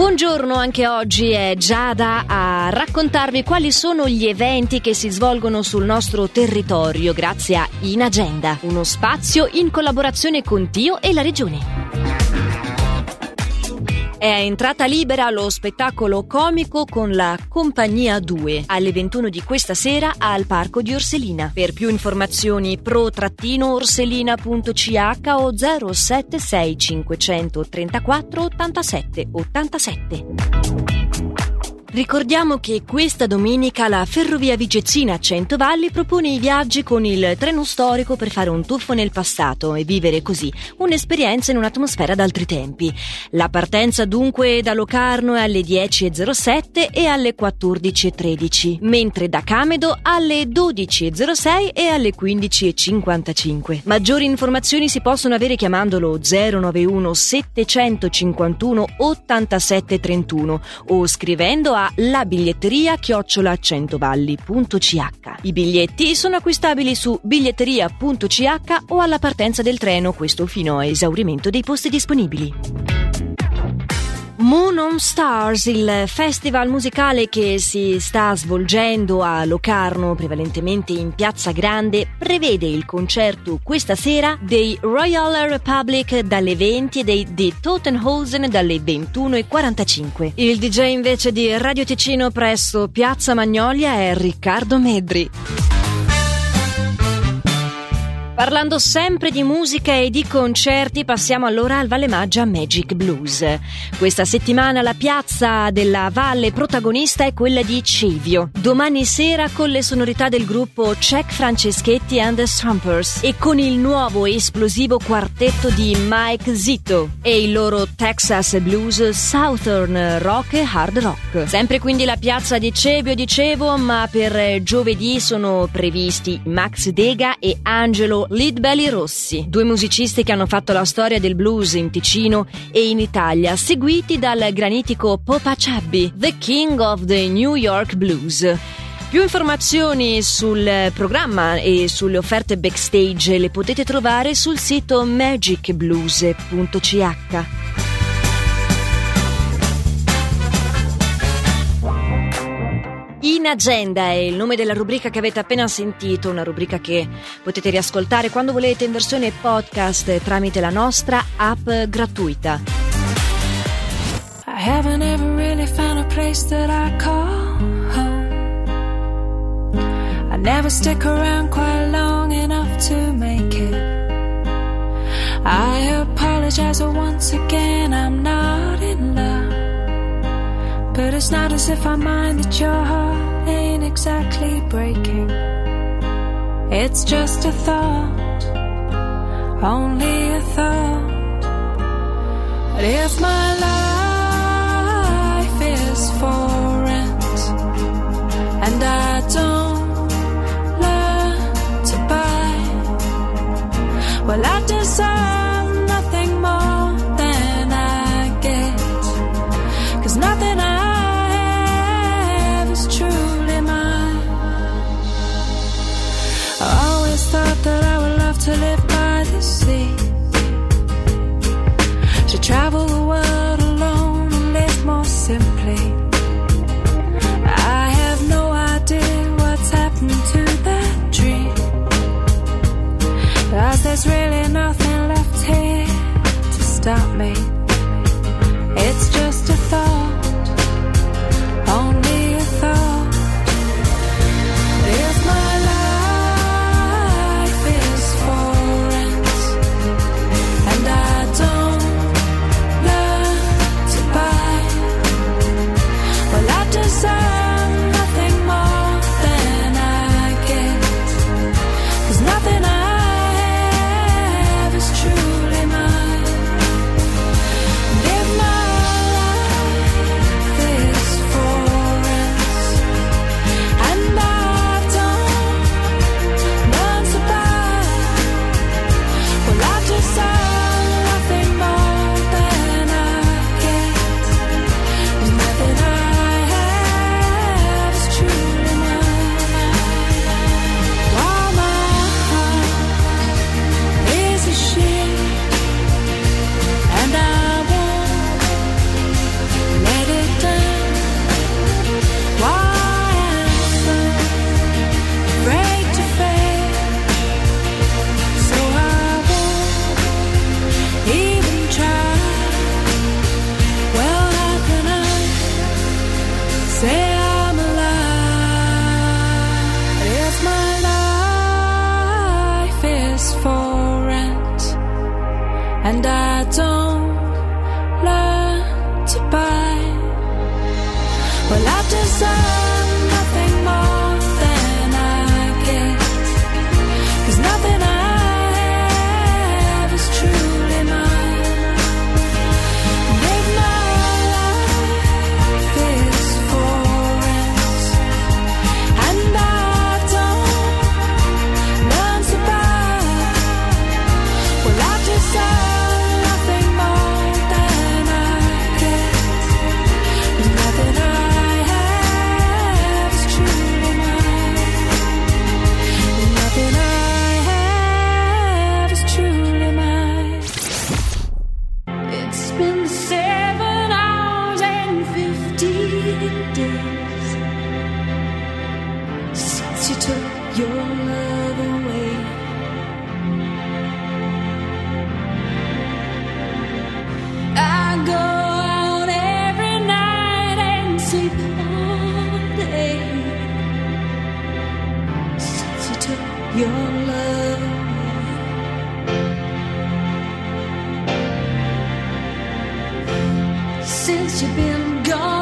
Buongiorno, anche oggi è Giada a raccontarvi quali sono gli eventi che si svolgono sul nostro territorio grazie a In Agenda, uno spazio in collaborazione con Tio e la Regione. È entrata libera lo spettacolo comico con la Compagnia 2 alle 21 di questa sera al Parco di Orselina. Per più informazioni pro-orselina.ch o 076 534 87 87. Ricordiamo che questa domenica la Ferrovia Vigezzina a Centovalli propone i viaggi con il treno storico per fare un tuffo nel passato e vivere così un'esperienza in un'atmosfera d'altri tempi. La partenza dunque da Locarno è alle 10.07 e alle 14.13, mentre da Camedo alle 12.06 e alle 15.55. Maggiori informazioni si possono avere chiamandolo 091 751 8731 o scrivendo a a la biglietteria chiocciola centovalli.ch. I biglietti sono acquistabili su biglietteria.ch o alla partenza del treno, questo fino a esaurimento dei posti disponibili. Moon on Stars, il festival musicale che si sta svolgendo a Locarno, prevalentemente in Piazza Grande, prevede il concerto questa sera dei Royal Republic dalle 20 e dei The Tottenhausen dalle 21.45. Il DJ invece di Radio Ticino presso Piazza Magnolia è Riccardo Medri. Parlando sempre di musica e di concerti, passiamo allora al Valle Maggia Magic Blues. Questa settimana la piazza della Valle protagonista è quella di Civio. Domani sera con le sonorità del gruppo Check Franceschetti and the Strumpers e con il nuovo esplosivo quartetto di Mike Zito e il loro Texas Blues Southern Rock e Hard Rock. Sempre quindi la piazza di Cevio, dicevo, ma per giovedì sono previsti Max Dega e Angelo Leadbelly Rossi, due musicisti che hanno fatto la storia del blues in Ticino e in Italia, seguiti dal granitico Popa Chubby, the king of the New York Blues. Più informazioni sul programma e sulle offerte backstage le potete trovare sul sito magicblues.ch. In Agenda è il nome della rubrica che avete appena sentito, una rubrica che potete riascoltare quando volete in versione podcast tramite la nostra app gratuita. I haven't ever really found a place that I call home. I never stick around quite long enough to make it. I apologize once again, I'm not. But it's not as if I mind that your heart ain't exactly breaking. It's just a thought, only a thought. But if my To travel the world alone and live more simply. I have no idea what's happened to that dream. Cause there's really nothing left here to stop me. It's just a thought. that days since you took your love away. I go out every night and sleep all day since you took your love. Away. Since you've been gone.